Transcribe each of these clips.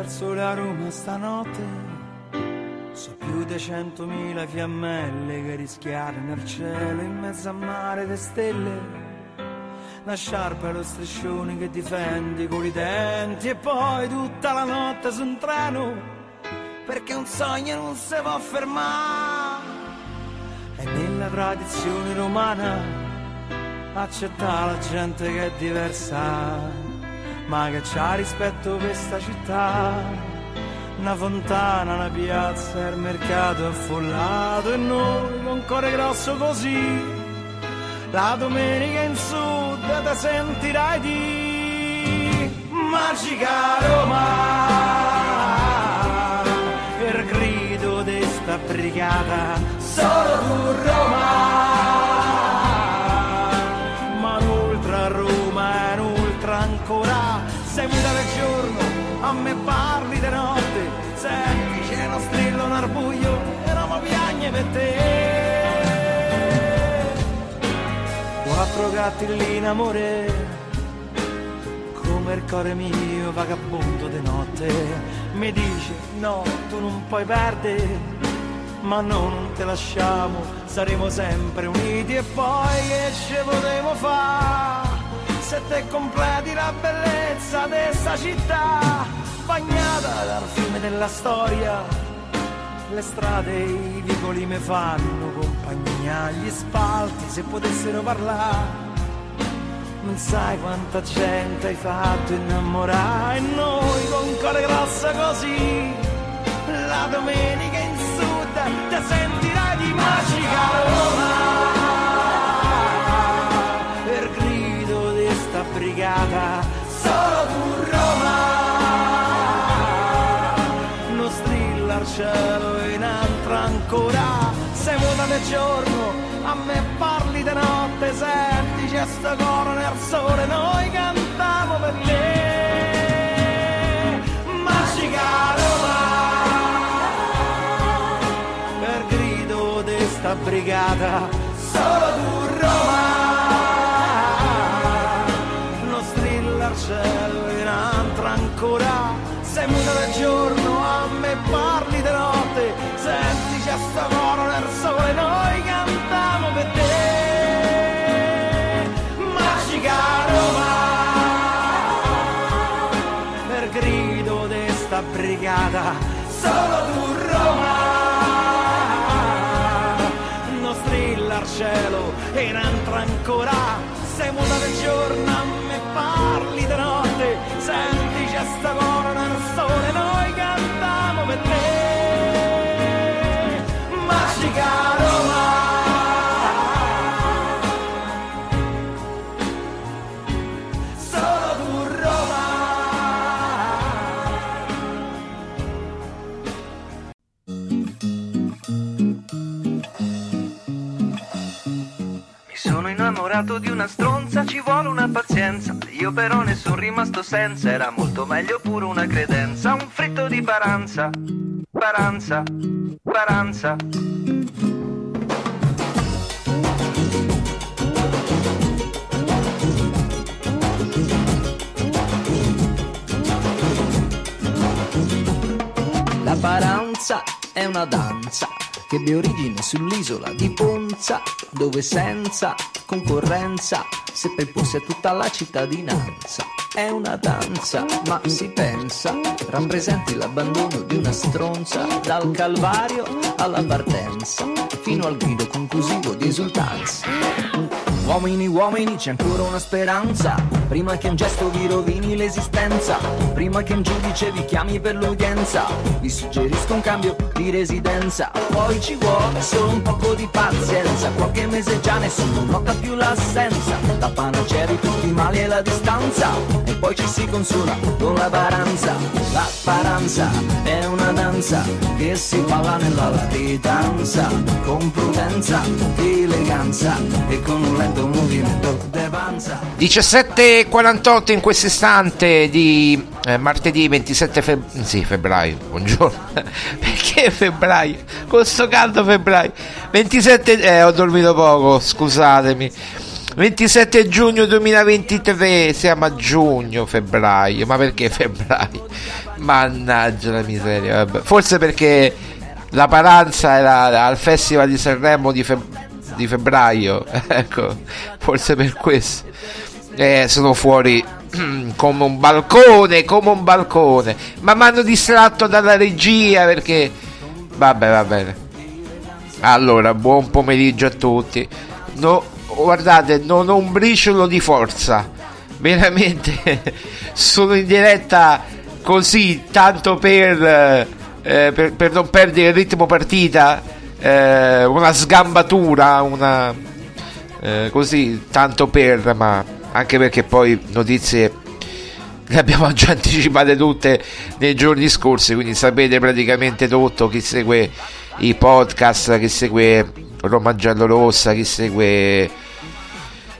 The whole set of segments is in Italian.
Star sole a Roma stanotte. So più di centomila fiammelle che rischiare nel cielo in mezzo a mare di stelle. La sciarpa e lo striscione che difendi con i denti. E poi tutta la notte su un treno perché un sogno non si può fermare. E nella tradizione romana accettare la gente che è diversa ma che c'ha rispetto questa città? Una fontana, una piazza, il mercato affollato e noi con cuore grosso così. La domenica in sud te sentirai di magica Roma. Per grido di sta brigata solo tu Roma quattro gatti lì in amore come il cuore mio vagabondo di notte. Mi dice no tu non puoi perdere ma no non te lasciamo saremo sempre uniti. E poi che ci potremo fare se te completi la bellezza di questa città bagnata dal fiume della storia le strade e i vicoli mi fanno compagnia gli spalti se potessero parlare. Non sai quanta gente hai fatto innamorare. E noi con cuore grosso così la domenica in sud te sentirai di magica Roma. Per grido di sta brigata giorno a me parli di notte senti c'è sto coro nel sole noi cantiamo per te. Magica Roma per grido di sta brigata solo tu Roma. Non strilla al cielo in altra ancora sei muta del giorno a me parli sto coro nel sole noi cantiamo per te magica Roma. Per grido di sta brigata solo tu Roma. Non strilla al cielo e in altra ancora. Sei muta del giorno a me parli di notte. Senti c'è sta coro nel sole noi cantiamo per te innamorato di una stronza, ci vuole una pazienza. Io però ne sono rimasto senza, era molto meglio pure una credenza. Un fritto di paranza, paranza, paranza. La paranza è una danza che abbia origine sull'isola di Ponza, dove senza concorrenza se per posto è tutta la cittadinanza. È una danza, ma si pensa, rappresenti l'abbandono di una stronza dal calvario alla partenza, fino al grido conclusivo di esultanza. Uomini, uomini, c'è ancora una speranza. Prima che un gesto vi rovini l'esistenza. Prima che un giudice vi chiami per l'udienza. Vi suggerisco un cambio di residenza. Poi ci vuole solo un poco di pazienza. Qualche mese già nessuno nota più l'assenza. La panacea di tutti i mali è la distanza. E poi ci si consola con la paranza. La paranza è una danza che si balla nella latitanza. Con prudenza, eleganza e con un lento movimento de panza. 17.48 in questo istante di eh, martedì 27 feb- sì, febbraio. Buongiorno. Perché febbraio? Con sto caldo febbraio. 27 eh, ho dormito poco, scusatemi. 27 giugno 2023, siamo a giugno, febbraio. Ma perché febbraio? Mannaggia la miseria. Vabbè. Forse perché la Paranza era al Festival di Sanremo di, feb- di febbraio. ecco, forse per questo. Eh, sono fuori come un balcone, come un balcone. Ma mi hanno distratto dalla regia perché... Vabbè, va bene. Allora, buon pomeriggio a tutti. No, guardate, non ho un briciolo di forza. Veramente sono in diretta così, tanto per, eh, per, per non perdere il ritmo partita. Eh, una sgambatura, una eh, così, tanto per, ma anche perché poi notizie le abbiamo già anticipate tutte nei giorni scorsi, quindi sapete praticamente tutto chi segue i podcast, chi segue Roma Giallo Rossa, chi segue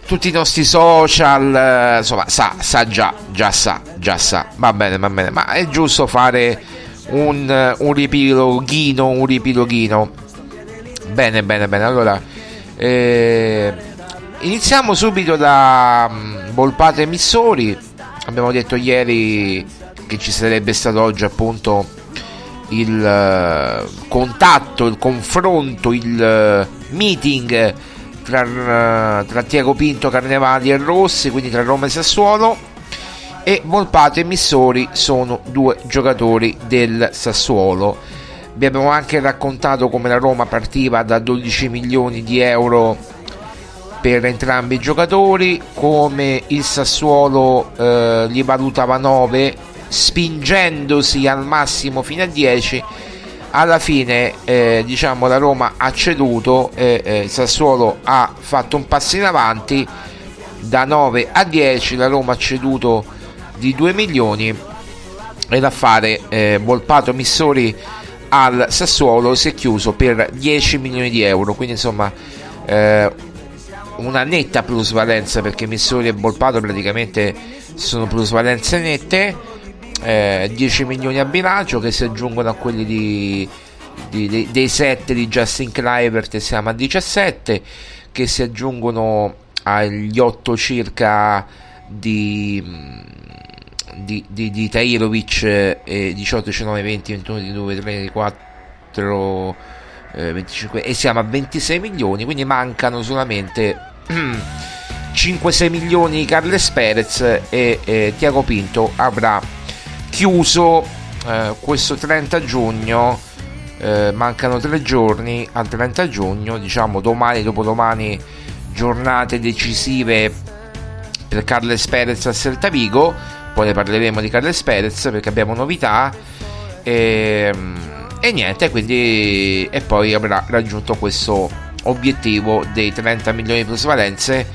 tutti i nostri social, insomma, sa, sa già, già sa, già sa, va bene, va bene, ma è giusto fare un, un ripiloghino, un ripiloghino. Bene, bene, bene, allora, eh, iniziamo subito da um, Volpate Missori, abbiamo detto ieri che ci sarebbe stato oggi appunto il uh, contatto, il confronto, il uh, meeting tra, uh, tra Tiago Pinto, Carnevali e Rossi, quindi tra Roma e Sassuolo. E Volpato e Missori sono due giocatori del Sassuolo. Abbiamo anche raccontato come la Roma partiva da 12 milioni di euro per entrambi i giocatori, come il Sassuolo eh, li valutava 9, spingendosi al massimo fino a 10 alla fine eh, diciamo la Roma ha ceduto eh, il Sassuolo ha fatto un passo in avanti. Da 9 a 10 la Roma ha ceduto di 2 milioni. E l'affare eh, Volpato Missori al Sassuolo si è chiuso per 10 milioni di euro. Quindi insomma eh, una netta plusvalenza perché Missori e Volpato praticamente sono plusvalenze nette. Eh, 10 milioni a bilancio che si aggiungono a quelli di, di, di, dei 7 di Justin Clivert e siamo a 17 che si aggiungono agli 8 circa di, di, di, di Tairovic eh, 18, 19, 20, 21, 22, 23, 4 eh, 25 e siamo a 26 milioni quindi mancano solamente 5-6 milioni Carles Perez e eh, Tiago Pinto avrà chiuso eh, questo 30 giugno eh, mancano tre giorni al 30 giugno diciamo domani dopodomani giornate decisive per Carles Perez a Celta Vigo poi ne parleremo di Carles Perez perché abbiamo novità e, e niente quindi e poi avrà raggiunto questo obiettivo dei 30 milioni di plusvalenze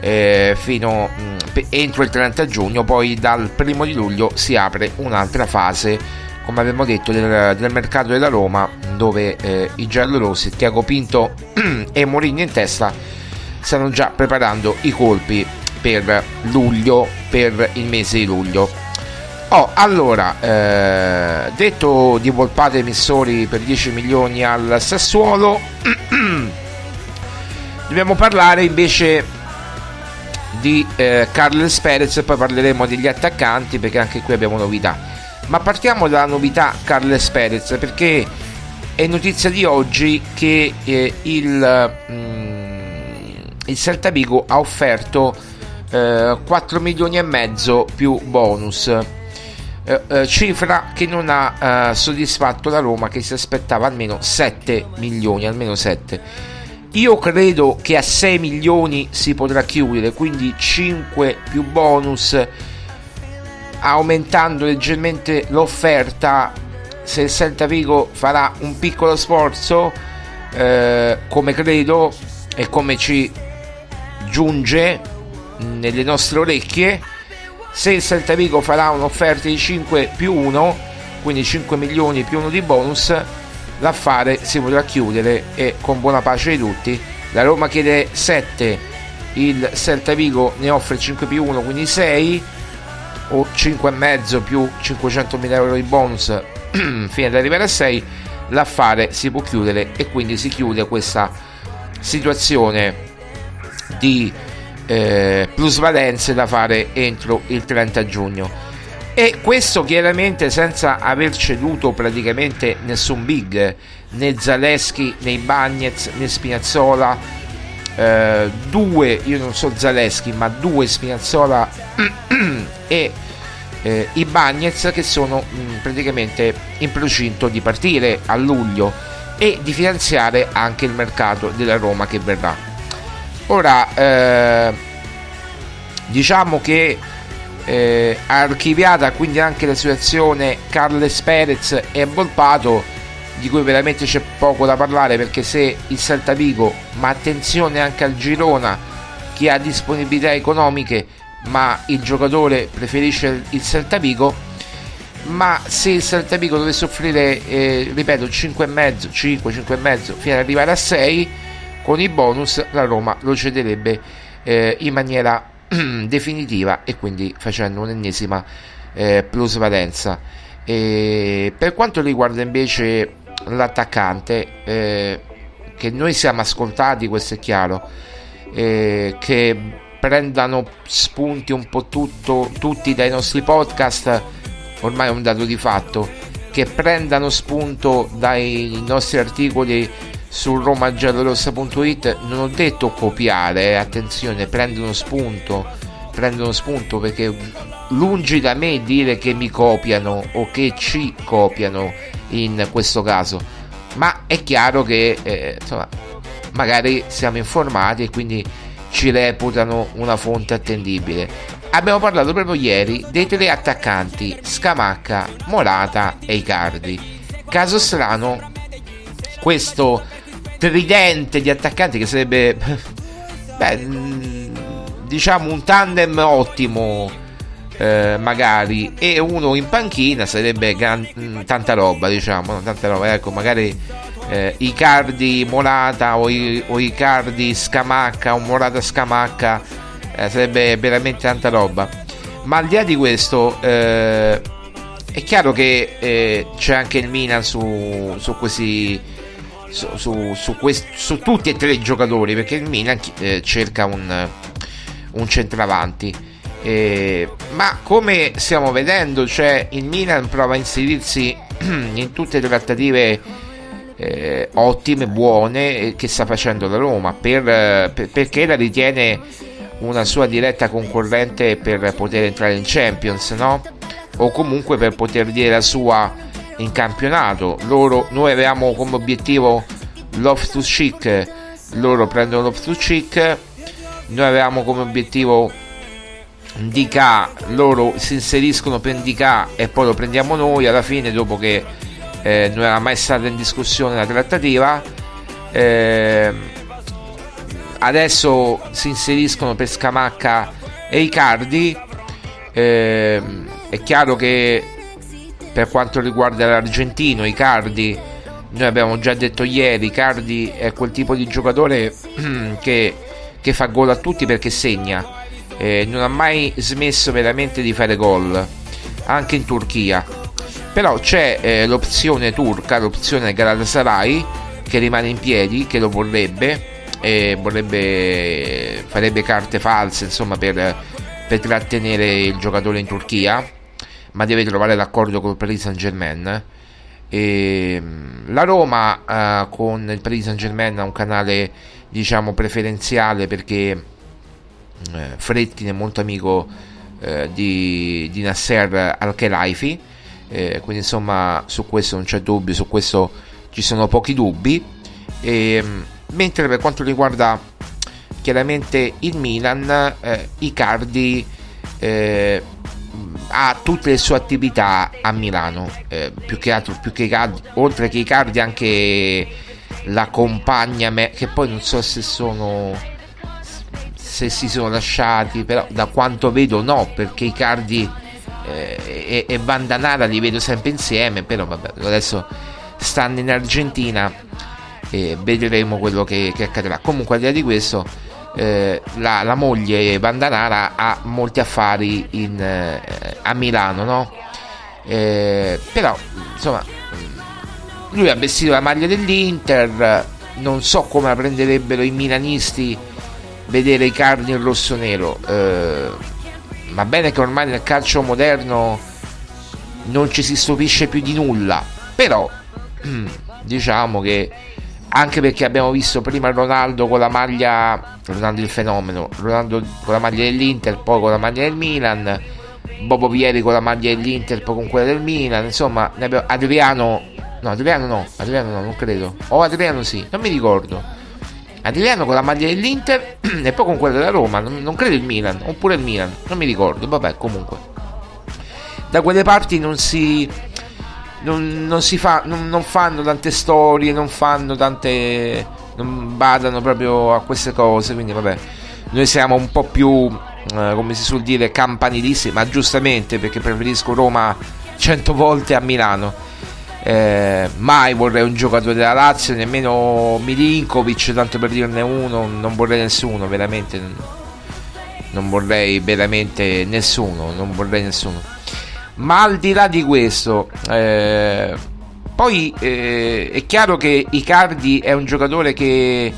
eh, fino mm, entro il 30 giugno, poi dal primo di luglio si apre un'altra fase, come abbiamo detto, del, del mercato della Roma, dove eh, i giallorossi, Tiago Pinto e Mourinho in testa stanno già preparando i colpi per luglio, per il mese di luglio. Oh, allora, eh, detto di Volpate emissori per 10 milioni al Sassuolo, dobbiamo parlare invece di eh, Carles Perez e poi parleremo degli attaccanti perché anche qui abbiamo novità. Ma partiamo dalla novità Carles Perez perché è notizia di oggi che eh, il, mm, il Celta Vigo ha offerto eh, 4 milioni e mezzo più bonus. Eh, eh, cifra che non ha eh, soddisfatto la Roma che si aspettava almeno 7 milioni, almeno 7 io credo che a 6 milioni si potrà chiudere, quindi 5 più bonus, aumentando leggermente l'offerta. Se il Celta Vigo farà un piccolo sforzo, eh, come credo e come ci giunge nelle nostre orecchie, se il Celta Vigo farà un'offerta di 5 più 1, quindi 5 milioni più 1 di bonus, l'affare si potrà chiudere e con buona pace di tutti. La Roma chiede 7, il Celta Vigo ne offre 5 più 1, quindi 6 o 5,5 più 500 mila euro di bonus fino ad arrivare a 6 l'affare si può chiudere e quindi si chiude questa situazione di eh, plusvalenze da fare entro il 30 giugno. E questo chiaramente senza aver ceduto praticamente nessun big né Zaleschi né Bagnez né Spinazzola. Eh, due io non so Zaleschi ma due Spinazzola e eh, i Bagnez che sono mh, praticamente in procinto di partire a luglio e di finanziare anche il mercato della Roma che verrà ora eh, diciamo che eh, archiviata quindi anche la situazione Carles Perez e Volpato di cui veramente c'è poco da parlare perché se il Celta Vigo ma attenzione anche al Girona che ha disponibilità economiche ma il giocatore preferisce il Celta Vigo ma se il Celta Vigo dovesse offrire eh, ripeto 5,5 5 5,5 fino ad arrivare a 6 con i bonus la Roma lo cederebbe eh, in maniera definitiva e quindi facendo un'ennesima eh, plusvalenza. E per quanto riguarda invece l'attaccante, eh, che noi siamo ascoltati, questo è chiaro, eh, che prendano spunti un po' tutto, tutti dai nostri podcast, ormai è un dato di fatto, che prendano spunto dai nostri articoli su romagiallorossa.it non ho detto copiare, eh, attenzione, prendono spunto, prendono spunto perché lungi da me dire che mi copiano o che ci copiano in questo caso, ma è chiaro che eh, insomma, magari siamo informati e quindi ci reputano una fonte attendibile. Abbiamo parlato proprio ieri dei tre attaccanti Scamacca, Morata e Icardi. Caso strano, questo tridente di attaccanti che sarebbe beh, diciamo un tandem ottimo eh, magari. E uno in panchina sarebbe gran, tanta roba diciamo tanta roba. Ecco magari eh, Icardi Morata o, i, o Icardi Scamacca o Morata Scamacca eh, sarebbe veramente tanta roba. Ma al di là di questo eh, è chiaro che eh, c'è anche il Milan su, su questi su, su, quest, su, tutti e tre i giocatori perché il Milan eh, cerca un, un centravanti eh, ma come stiamo vedendo cioè il Milan prova a inserirsi in tutte le trattative eh, ottime, buone che sta facendo la Roma per, per, perché la ritiene una sua diretta concorrente per poter entrare in Champions no? o comunque per poter dire la sua in campionato. Loro, noi avevamo come obiettivo Loftus Cheek, loro prendono Loftus Cheek. Noi avevamo come obiettivo DK, loro si inseriscono per DK e poi lo prendiamo noi alla fine dopo che eh, non era mai stata in discussione la trattativa. Eh, adesso si inseriscono per Scamacca e Icardi. Eh, è chiaro che per quanto riguarda l'argentino, Icardi, noi abbiamo già detto ieri, Icardi è quel tipo di giocatore che, che fa gol a tutti perché segna, eh, non ha mai smesso veramente di fare gol, anche in Turchia. Però c'è eh, l'opzione turca, l'opzione Galatasaray, che rimane in piedi, che lo vorrebbe, e vorrebbe, farebbe carte false insomma per, per trattenere il giocatore in Turchia ma deve trovare l'accordo con il Paris Saint Germain. E mm, la Roma uh, con il Paris Saint Germain ha un canale diciamo preferenziale perché uh, Frettin è molto amico uh, di, di, Nasser Al-Khelaifi quindi insomma su questo non c'è dubbio su questo ci sono pochi dubbi e, mm, mentre per quanto riguarda chiaramente il Milan, eh, Icardi eh, ha tutte le sue attività a Milano, eh, più che altro, più che Icardi, oltre che Icardi anche la compagna, me, che poi non so se sono se si sono lasciati, però da quanto vedo no, perché Icardi eh, e, e Bandanara li vedo sempre insieme, però vabbè, adesso stanno in Argentina e vedremo quello che, che accadrà. Comunque al di là di questo, eh, la, la, moglie Bandanara ha molti affari in, eh, a Milano, no? Eh, però insomma lui ha vestito la maglia dell'Inter non so come la prenderebbero i milanisti vedere i carni in rosso nero eh, va bene che ormai nel calcio moderno non ci si stupisce più di nulla però diciamo che anche perché abbiamo visto prima Ronaldo con la maglia Ronaldo il fenomeno Ronaldo con la maglia dell'Inter poi con la maglia del Milan Bobo Vieri con la maglia dell'Inter poi con quella del Milan insomma Adriano no Adriano no Adriano no non credo. O Adriano sì non mi ricordo. Adriano con la maglia dell'Inter e poi con quella della Roma non, non credo il Milan oppure il Milan non mi ricordo vabbè comunque. Da quelle parti non si non, non fa, non, non, fanno tante storie, non fanno tante. non badano proprio a queste cose. Quindi, vabbè, noi siamo un po' più, eh, come si suol dire, campanilisti, ma giustamente perché preferisco Roma cento volte a Milano. Eh, mai vorrei un giocatore della Lazio, nemmeno Milinkovic, tanto per dirne uno, non vorrei nessuno, veramente. Non vorrei veramente nessuno, non vorrei nessuno. Ma al di là di questo, eh, poi eh, è chiaro che Icardi è un giocatore che,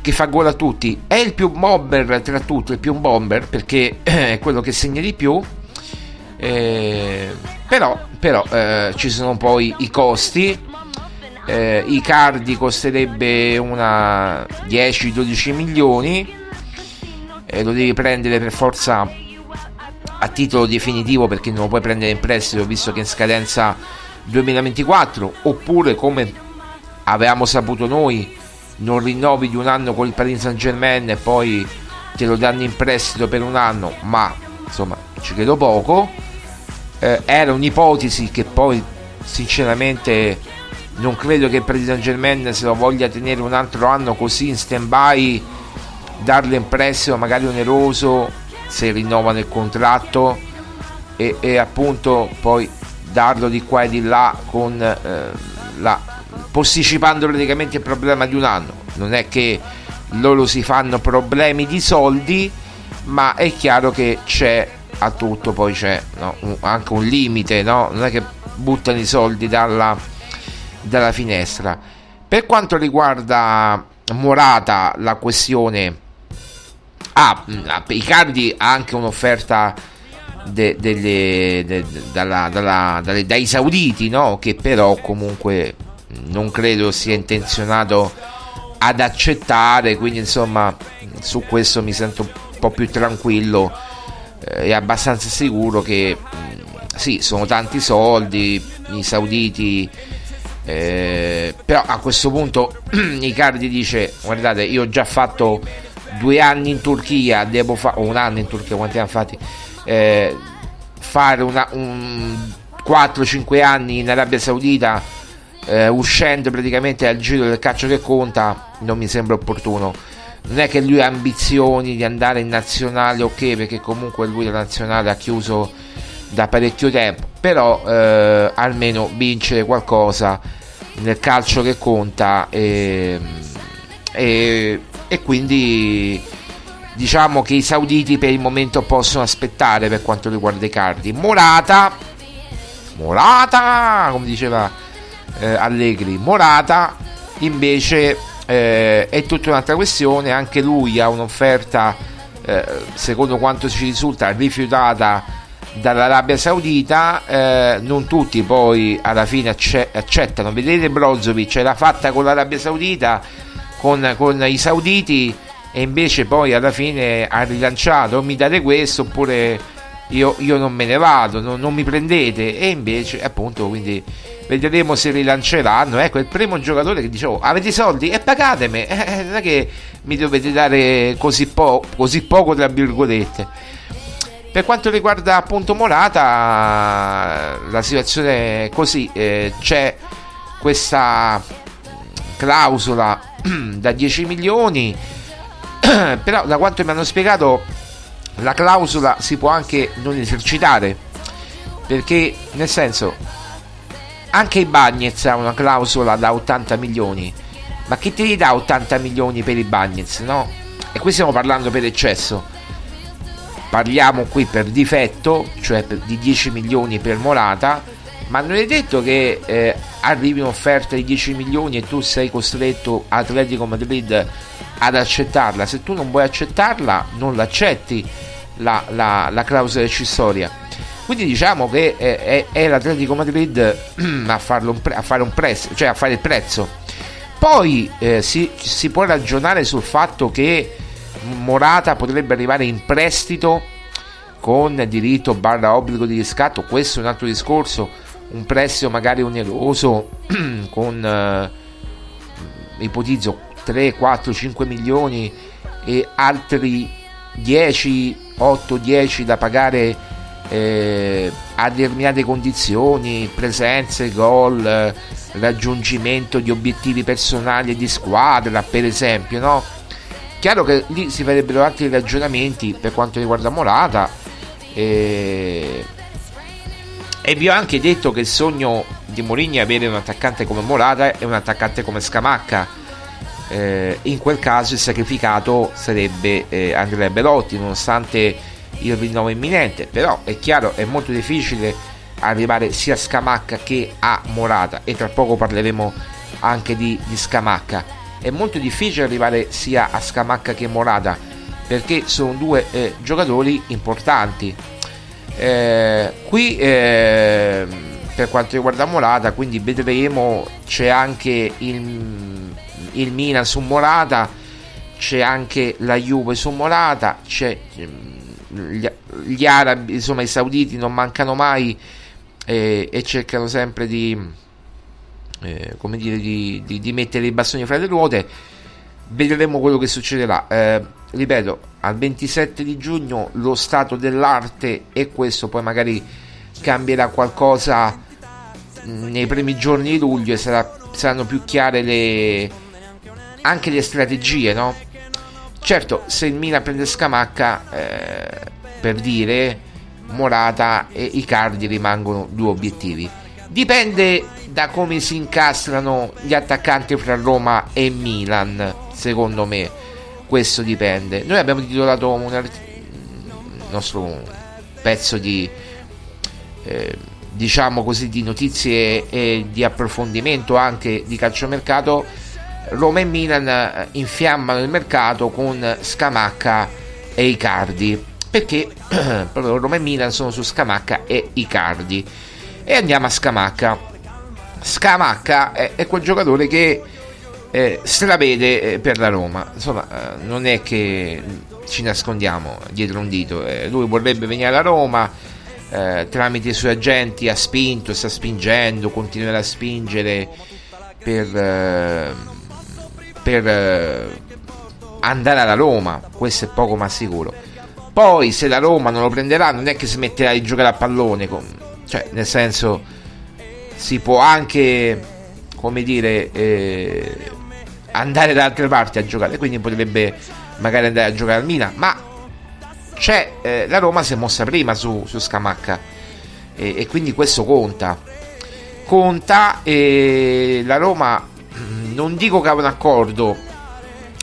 che fa gol a tutti. È il più bomber tra tutti, il più bomber perché è quello che segna di più. Eh, però, però eh, ci sono poi i costi. Eh, Icardi costerebbe una 10-12 milioni. E lo devi prendere per forza a titolo definitivo perché non lo puoi prendere in prestito visto che è in scadenza 2024 oppure come avevamo saputo noi non rinnovi di un anno con il Paris Saint Germain e poi te lo danno in prestito per un anno ma insomma ci credo poco. Eh, era un'ipotesi che poi sinceramente non credo che il Paris Saint Germain se lo voglia tenere un altro anno così in stand by darlo in prestito magari oneroso se rinnovano il contratto e, e appunto poi darlo di qua e di là con eh, la, posticipando praticamente il problema di un anno non è che loro si fanno problemi di soldi ma è chiaro che c'è a tutto poi c'è no, un, anche un limite no? non è che buttano i soldi dalla, dalla finestra per quanto riguarda Morata la questione Ah, mm, Icardi ha anche un'offerta de, delle, de, dalla, dalla, dalle, dai sauditi, no? che però comunque non credo sia intenzionato ad accettare, quindi insomma su questo mi sento un po' più tranquillo eh, e abbastanza sicuro che mm, sì, sono tanti soldi, i sauditi... Eh, però a questo punto Icardi dice guardate io ho già fatto due anni in Turchia, devo fare, un anno in Turchia, quanti anni fatti, eh, fare una, un 4-5 anni in Arabia Saudita, eh, uscendo praticamente dal giro del calcio che conta, non mi sembra opportuno. Non è che lui ha ambizioni di andare in nazionale, ok, perché comunque lui la nazionale ha chiuso da parecchio tempo, però eh, almeno vincere qualcosa nel calcio che conta. E, e e quindi diciamo che i sauditi per il momento possono aspettare per quanto riguarda i cardi. Morata, Morata, come diceva eh, Allegri, Morata invece eh, è tutta un'altra questione, anche lui ha un'offerta, eh, secondo quanto ci risulta, rifiutata dall'Arabia Saudita, eh, non tutti poi alla fine accettano. Vedete Brozovic, l'ha fatta con l'Arabia Saudita con, con i sauditi e invece poi alla fine ha rilanciato mi date questo oppure io, io non me ne vado non, non, mi prendete e invece appunto quindi vedremo se rilanceranno. Ecco, il primo giocatore che dicevo, avete i soldi e pagatemi, eh, non è che mi dovete dare così, po- così poco, tra virgolette. Per quanto riguarda appunto Morata, la situazione è così, eh, c'è questa clausola da 10 milioni, però da quanto mi hanno spiegato la clausola si può anche non esercitare, perché nel senso anche i Bagnets ha una clausola da 80 milioni, ma chi ti dà 80 milioni per i Bagnets, no? E qui stiamo parlando per eccesso parliamo qui per difetto, cioè di 10 milioni per Morata, ma non è detto che eh, arrivi un'offerta di 10 milioni e tu sei costretto Atletico Madrid ad accettarla. Se tu non vuoi accettarla, non l'accetti la, la, la clausola accessoria. Quindi diciamo che è, è, è l'Atletico Madrid a, farlo, a, fare un prezzo, cioè a fare il prezzo. Poi eh, si, si può ragionare sul fatto che Morata potrebbe arrivare in prestito con diritto barra obbligo di riscatto, questo è un altro discorso, un prestito magari oneroso con eh, ipotizzo 3, 4, 5 milioni e altri 10, 8, 10 da pagare eh, a determinate condizioni, presenze, gol, raggiungimento di obiettivi personali e di squadra, per esempio, no? Chiaro che lì si farebbero altri ragionamenti per quanto riguarda Morata. E, e vi ho anche detto che il sogno di Mourinho è avere un attaccante come Morata e un attaccante come Scamacca. Eh, in quel caso il sacrificato sarebbe eh, Andrea Belotti, nonostante il rinnovo imminente. Però è chiaro, è molto difficile arrivare sia a Scamacca che a Morata. E tra poco parleremo anche di, di Scamacca è molto difficile arrivare sia a Scamacca che a Morata perché sono due eh, giocatori importanti. Eh, qui eh, per quanto riguarda Morata, quindi vedremo c'è anche il, il Milan su Morata, c'è anche la Juve su Morata, c'è mm, gli, gli arabi, insomma i sauditi non mancano mai eh, e cercano sempre di eh, come dire, di, di, di, mettere i bastoni fra le ruote. Vedremo quello che succederà. Eh, ripeto, al 27 di giugno lo stato dell'arte e questo poi magari cambierà qualcosa nei primi giorni di luglio e sarà, saranno più chiare le, anche le strategie, no? Certo, se il Milan prende Scamacca, eh, per dire, Morata e Icardi rimangono due obiettivi. Dipende da come si incastrano gli attaccanti fra Roma e Milan, secondo me. Questo dipende. Noi abbiamo titolato un art- nostro pezzo di eh, diciamo così di notizie e di approfondimento anche di calciomercato. Roma e Milan eh, infiammano il mercato con Scamacca e Icardi perché proprio Roma e Milan sono su Scamacca e Icardi e andiamo a Scamacca Scamacca è, è quel giocatore che eh, se la vede eh, per la Roma. Insomma, eh, non è che ci nascondiamo dietro un dito. Eh, lui vorrebbe venire alla Roma. Tramite i suoi agenti ha spinto, sta spingendo, continuerà a spingere per, per andare alla Roma. Questo è poco ma sicuro. Poi, se la Roma non lo prenderà, non è che si metterà a giocare a pallone, con, cioè, nel senso si può anche, come dire, eh, andare da altre parti a giocare, quindi potrebbe magari andare a giocare al Milan, ma c'è, eh, la Roma si è mossa prima su, su Scamacca e, e, quindi questo conta. Conta e la Roma non dico che ha un accordo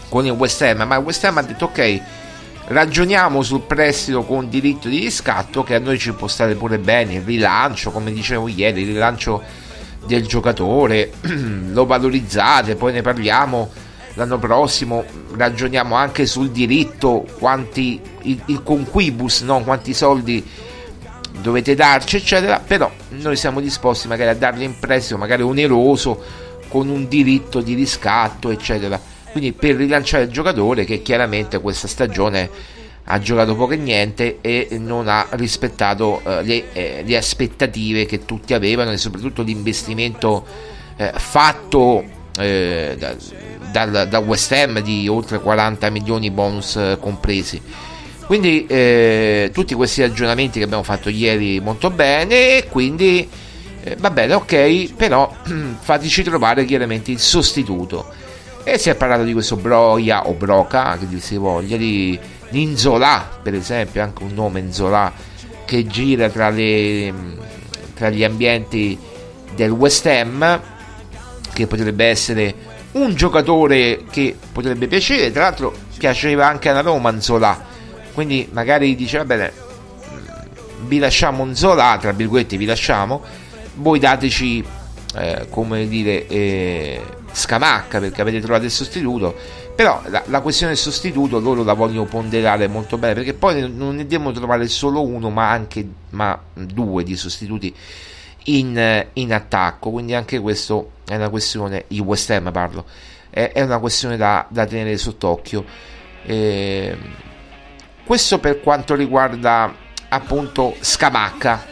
con il West Ham, ma il West Ham ha detto ok, ragioniamo sul prestito con diritto di riscatto che a noi ci può stare pure bene, il rilancio, come dicevo ieri, il rilancio del giocatore, lo valorizzate, poi ne parliamo l'anno prossimo, ragioniamo anche sul diritto, quanti, il, il conquibus, no? quanti soldi dovete darci, eccetera, però noi siamo disposti magari a darli in prestito, magari oneroso, con un diritto di riscatto, eccetera quindi per rilanciare il giocatore che chiaramente questa stagione ha giocato poco e niente e non ha rispettato eh, le, eh, le, aspettative che tutti avevano e soprattutto l'investimento eh, fatto eh, da, dal, da, West Ham di oltre 40 milioni bonus eh, compresi. Quindi eh, tutti questi ragionamenti che abbiamo fatto ieri molto bene e quindi va bene, ok, però fateci trovare chiaramente il sostituto. E si è parlato di questo Broia o Broca, che si voglia, di Ninzola, per esempio, anche un nome Nzola che gira tra, le, tra gli ambienti del West Ham, che potrebbe essere un giocatore che potrebbe piacere, tra l'altro piaceva anche alla Roma Nzola, quindi magari dice va bene, vi lasciamo Nzola, tra virgolette vi lasciamo, voi dateci, eh, come dire, eh, Scamacca perché avete trovato il sostituto però la, la, questione del sostituto loro la vogliono ponderare molto bene perché poi non ne devono trovare solo uno ma anche ma due di sostituti in, in attacco. Quindi anche questo è una questione il West Ham parlo è, è una questione da, da tenere sott'occhio. Eh, questo per quanto riguarda appunto Scamacca.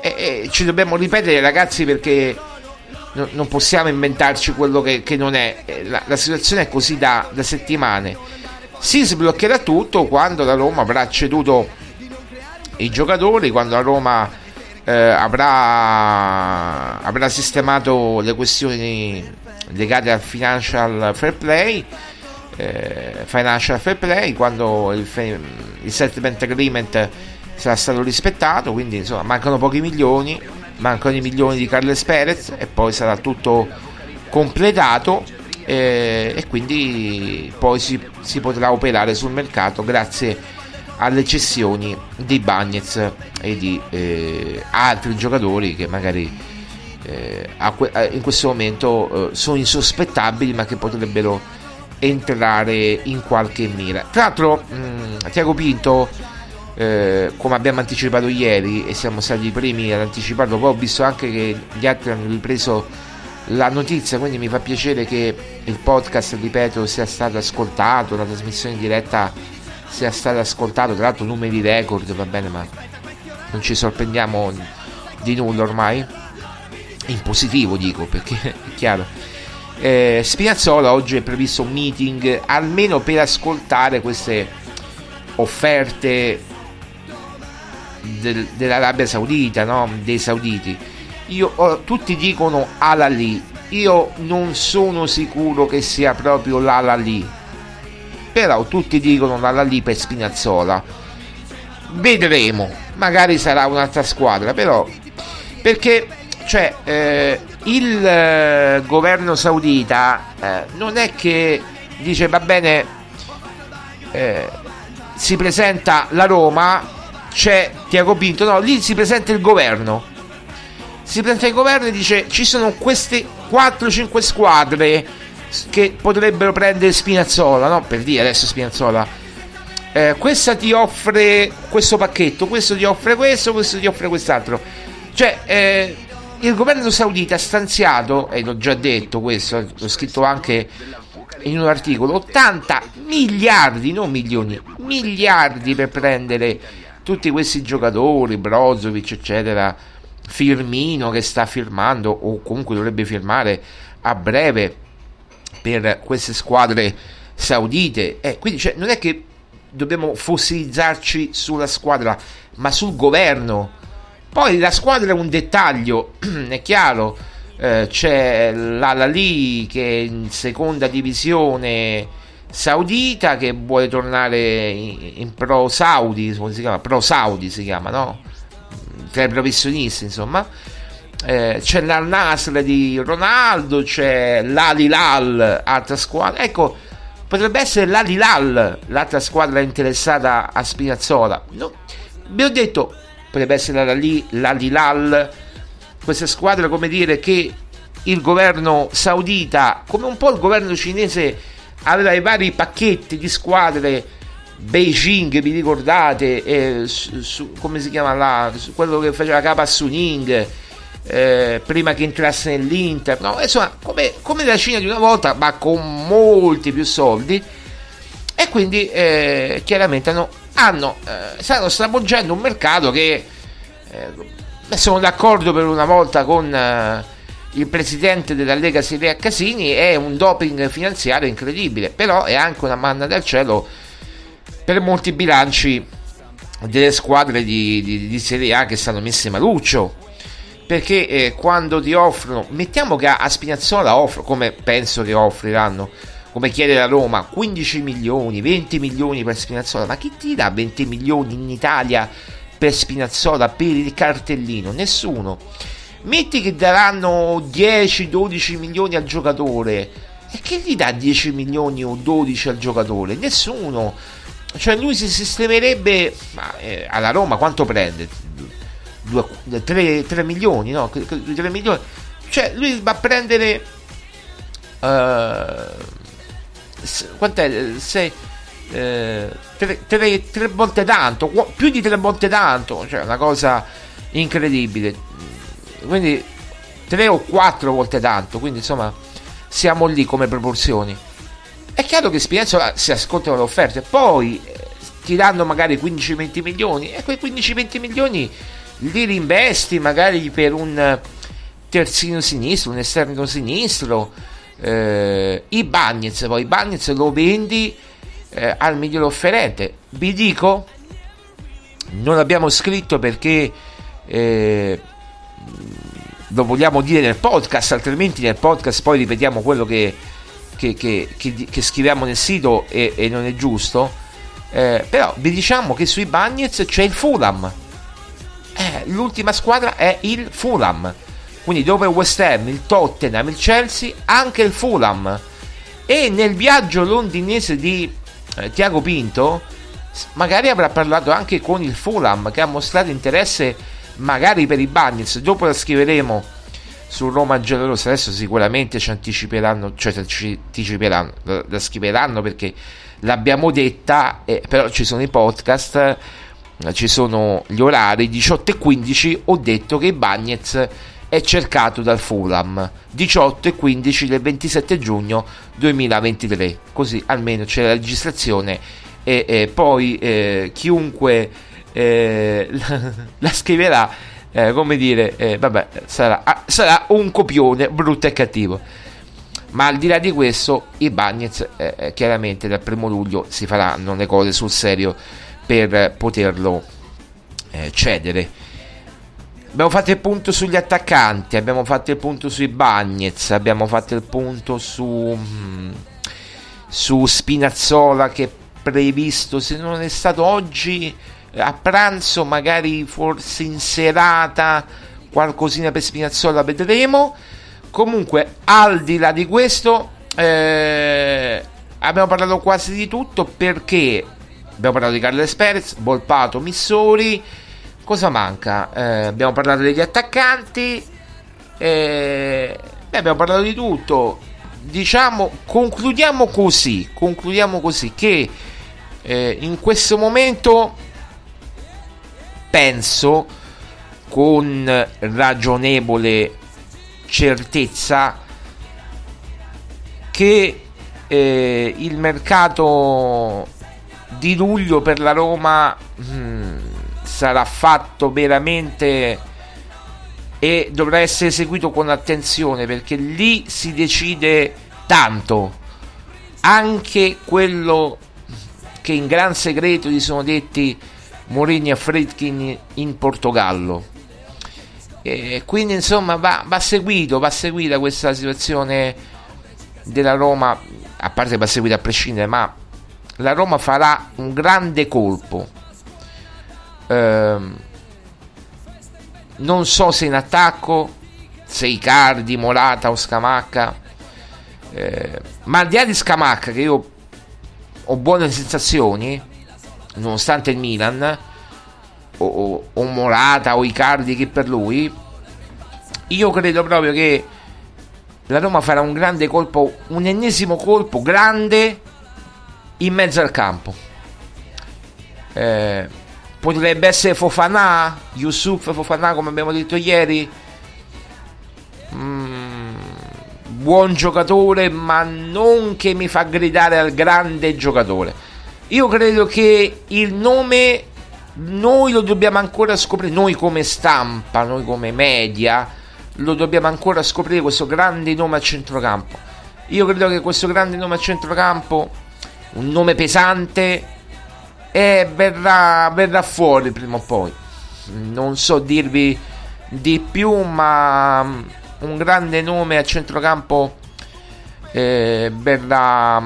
E, e ci dobbiamo ripetere ragazzi perché no, non possiamo inventarci quello che, che non è. Eh, la, la, situazione è così da, da settimane. Si sbloccherà tutto quando la Roma avrà ceduto i giocatori, quando la Roma eh, avrà, avrà sistemato le questioni legate al financial fair play. Eh, financial fair play quando il, il settlement agreement sarà stato rispettato quindi insomma mancano pochi milioni mancano i milioni di Carles Perez e poi sarà tutto completato eh, e quindi poi si, si, potrà operare sul mercato grazie alle cessioni di Bagnets e di eh, altri giocatori che magari eh, in questo momento eh, sono insospettabili ma che potrebbero entrare in qualche mira. Tra l'altro mh, Tiago Pinto eh, come abbiamo anticipato ieri e siamo stati i primi ad anticiparlo, poi ho visto anche che gli altri hanno ripreso la notizia, quindi mi fa piacere che il podcast, ripeto, sia stato ascoltato, la trasmissione diretta sia stata ascoltata, tra l'altro numeri record, va bene, ma non ci sorprendiamo di nulla ormai, in positivo dico, perché è chiaro. Eh, Spinazzola oggi è previsto un meeting almeno per ascoltare queste offerte del, dell'Arabia Saudita, no? dei sauditi. Io, oh, tutti dicono Al-Ali, io non sono sicuro che sia proprio l'Al-Ali, però tutti dicono l'Al-Ali per Spinazzola. Vedremo, magari sarà un'altra squadra, però perché cioè, eh, il eh, governo saudita eh, non è che dice va bene, eh, si presenta la Roma c'è Tiago Pinto, no, lì si presenta il governo. Si presenta il governo e dice ci sono queste 4-5 squadre che potrebbero prendere Spinazzola, no? Per dire adesso Spinazzola. Eh, questa ti offre questo pacchetto, questo ti offre questo, questo ti offre quest'altro. Cioè, eh, il governo saudita ha stanziato, e l'ho già detto questo, l'ho scritto anche in un articolo, 80 miliardi, non milioni, miliardi per prendere tutti questi giocatori, Brozovic, eccetera, Firmino che sta firmando o comunque dovrebbe firmare a breve per queste squadre saudite. Eh, quindi cioè, non è che dobbiamo fossilizzarci sulla squadra, ma sul governo. Poi la squadra è un dettaglio, è chiaro. Eh, c'è l'Alali che è in seconda divisione saudita che vuole tornare in, in pro Saudi, come si chiama? Pro Saudi si chiama, no? Tra i professionisti, insomma. Eh, c'è l'Al Nasr di Ronaldo, c'è l'Alilal, altra squadra. Ecco, potrebbe essere l'Alilal, l'altra squadra interessata a Spinazzola. No, vi ho detto, potrebbe essere l'Alilal, questa squadra, come dire, che il governo saudita, come un po' il governo cinese aveva i vari pacchetti di squadre Beijing, vi ricordate, eh, su, su, come si chiama là, quello che faceva capo a Suning, eh, prima che entrasse nell'Inter, no, insomma, come, come, la Cina di una volta, ma con molti più soldi, e quindi eh, chiaramente hanno hanno, eh, stanno stravolgendo un mercato che eh, sono d'accordo per una volta con eh, il presidente della Lega Serie A Casini, è un doping finanziario incredibile, però è anche una manna del cielo per molti bilanci delle squadre di, di, di Serie A che stanno messe maluccio. Perché eh, quando ti offrono mettiamo che a, a Spinazzola offro come penso che offriranno come chiede la Roma 15 milioni 20 milioni per Spinazzola ma chi ti dà 20 milioni in Italia per Spinazzola per il cartellino? Nessuno metti che daranno 10-12 milioni al giocatore. E che gli dà 10 milioni o 12 al giocatore? Nessuno. Cioè lui si sistemerebbe ma, eh, alla Roma quanto prende? 3, 3 milioni no? 3 milioni. Cioè lui va a prendere uh, quant'è? 6 eh, tre, tre, tre, volte tanto più di tre volte tanto. Cioè una cosa incredibile quindi tre o quattro volte tanto quindi insomma siamo lì come proporzioni è chiaro che Spinazzola si ascoltano le offerte, poi eh, ti magari 15-20 milioni e quei 15-20 milioni li reinvesti magari per un terzino sinistro, un esterno sinistro, eh, i Bagnets, poi i Bagnets lo vendi eh, al miglior offerente. Vi dico, non abbiamo scritto perché eh, lo vogliamo dire nel podcast, altrimenti nel podcast poi ripetiamo quello che che, che, che, scriviamo nel sito e, e non è giusto, eh, però vi diciamo che sui Bagnets c'è il Fulham. Eh, l'ultima squadra è il Fulham. Quindi dopo il West Ham, il Tottenham, il Chelsea, anche il Fulham. E nel viaggio londinese di eh, Tiago Pinto, magari avrà parlato anche con il Fulham che ha mostrato interesse magari per i Bagnets. Dopo la scriveremo su Roma Giallorossa adesso sicuramente ci anticiperanno cioè ci anticiperanno la, scriveranno perché l'abbiamo detta eh, però ci sono i podcast ci sono gli orari 18 e 15 ho detto che Bagnez è cercato dal Fulham 18 e 15 del 27 giugno 2023 così almeno c'è la registrazione e, e poi eh, chiunque eh, la, scriverà eh, come dire, eh, vabbè, sarà, ah, sarà, un copione brutto e cattivo. Ma al di là di questo, i Bagnets eh, eh chiaramente dal primo luglio si faranno le cose sul serio per poterlo eh, cedere. Abbiamo fatto il punto sugli attaccanti, abbiamo fatto il punto sui Bagnets, abbiamo fatto il punto su, mm, su Spinazzola che è previsto, se non è stato oggi, a pranzo, magari forse in serata, qualcosina per Spinazzola vedremo. Comunque, al di là di questo, eh, abbiamo parlato quasi di tutto perché abbiamo parlato di Carles Perez, Volpato, Missori. Cosa manca? Eh, abbiamo parlato degli attaccanti. Eh, abbiamo parlato di tutto. Diciamo, concludiamo così. Concludiamo così che eh, in questo momento penso con ragionevole certezza che eh, il mercato di luglio per la Roma mh, hmm, sarà fatto veramente e dovrà essere eseguito con attenzione perché lì si decide tanto. Anche quello che in gran segreto gli sono detti Mourinho e Fritkin in Portogallo. E quindi insomma va, va, seguito, va seguita questa situazione della Roma, a parte va seguita a prescindere, ma la Roma farà un grande colpo. Ehm, non so se in attacco, se Icardi, Molata o Scamacca, eh, ma al di là di Scamacca che io ho buone sensazioni, nonostante il Milan, o, o, o Morata o Icardi che per lui, io credo proprio che la Roma farà un grande colpo, un ennesimo colpo grande in mezzo al campo. Eh, potrebbe essere Fofana, Yusuf Fofana come abbiamo detto ieri. Mm, buon giocatore, ma non che mi fa gridare al grande giocatore io credo che il nome noi lo dobbiamo ancora scoprire, noi come stampa, noi come media, lo dobbiamo ancora scoprire questo grande nome a centrocampo. Io credo che questo grande nome a centrocampo, un nome pesante, eh, verrà, verrà fuori prima o poi. Non so dirvi di più, ma un grande nome a centrocampo eh, verrà,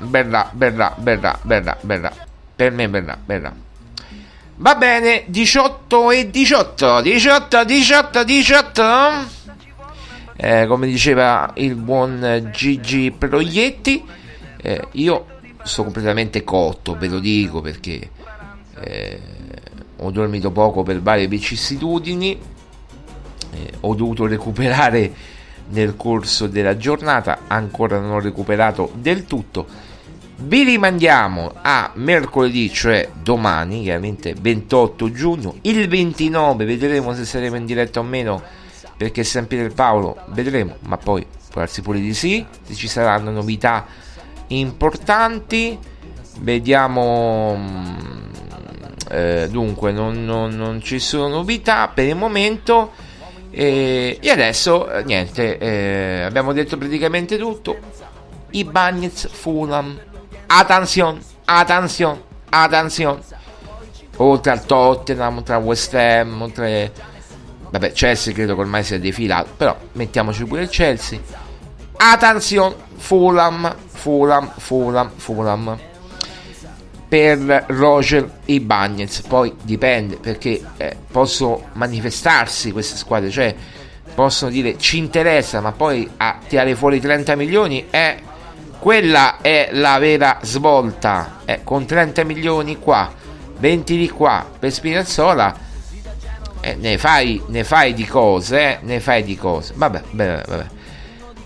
verrà, verrà, verrà, verrà, verrà. Per me verrà, verrà. Va bene, 18 e 18, 18, 18, 18. Eh, come diceva il buon Gigi Proietti, eh, io sto completamente cotto, ve lo dico perché eh, ho dormito poco per varie vicissitudini, eh, ho dovuto recuperare nel corso della giornata, ancora non ho recuperato del tutto vi rimandiamo a mercoledì, cioè domani, chiaramente 28 giugno. Il 29 vedremo se saremo in diretta o meno, perché San Pietro e Paolo vedremo, ma poi può pure di sì, se ci saranno novità importanti. Vediamo. Mm, eh, dunque, non, non, non, ci sono novità per il momento. E adesso, eh, niente, eh, abbiamo detto praticamente tutto. I Bagnets Fulham Attenzione, attenzione, attenzione. Oltre al Tottenham, al West Ham, oltre... Vabbè, Chelsea credo che ormai sia defilato, però mettiamoci pure il Chelsea. Attenzione, Fulham, Fulham, Fulham, Fulham. Per Roger Ibagnez, poi dipende perché eh, possono manifestarsi queste squadre, cioè possono dire ci interessa, ma poi a tirare fuori 30 milioni è quella è la vera svolta. Eh, con 30 milioni qua 20 di qua per Spinazzola eh, ne, fai, ne fai di cose eh, ne fai di cose. Vabbè, vabbè, vabbè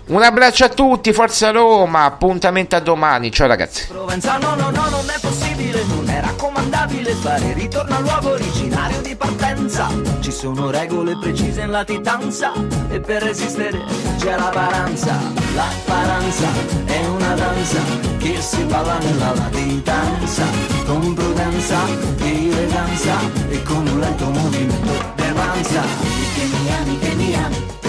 un abbraccio a tutti, forza Roma, appuntamento a domani, ciao ragazzi. Provenza no no non è possibile, non è raccomandabile fare ritorno al luogo originario di partenza. Ci sono regole precise in latitanza e per resistere c'è la paranza. La paranza è una danza che si balla nella latitanza, con prudenza e eleganza e con un lento movimento d'avanza. Che mi ami, che mi ami.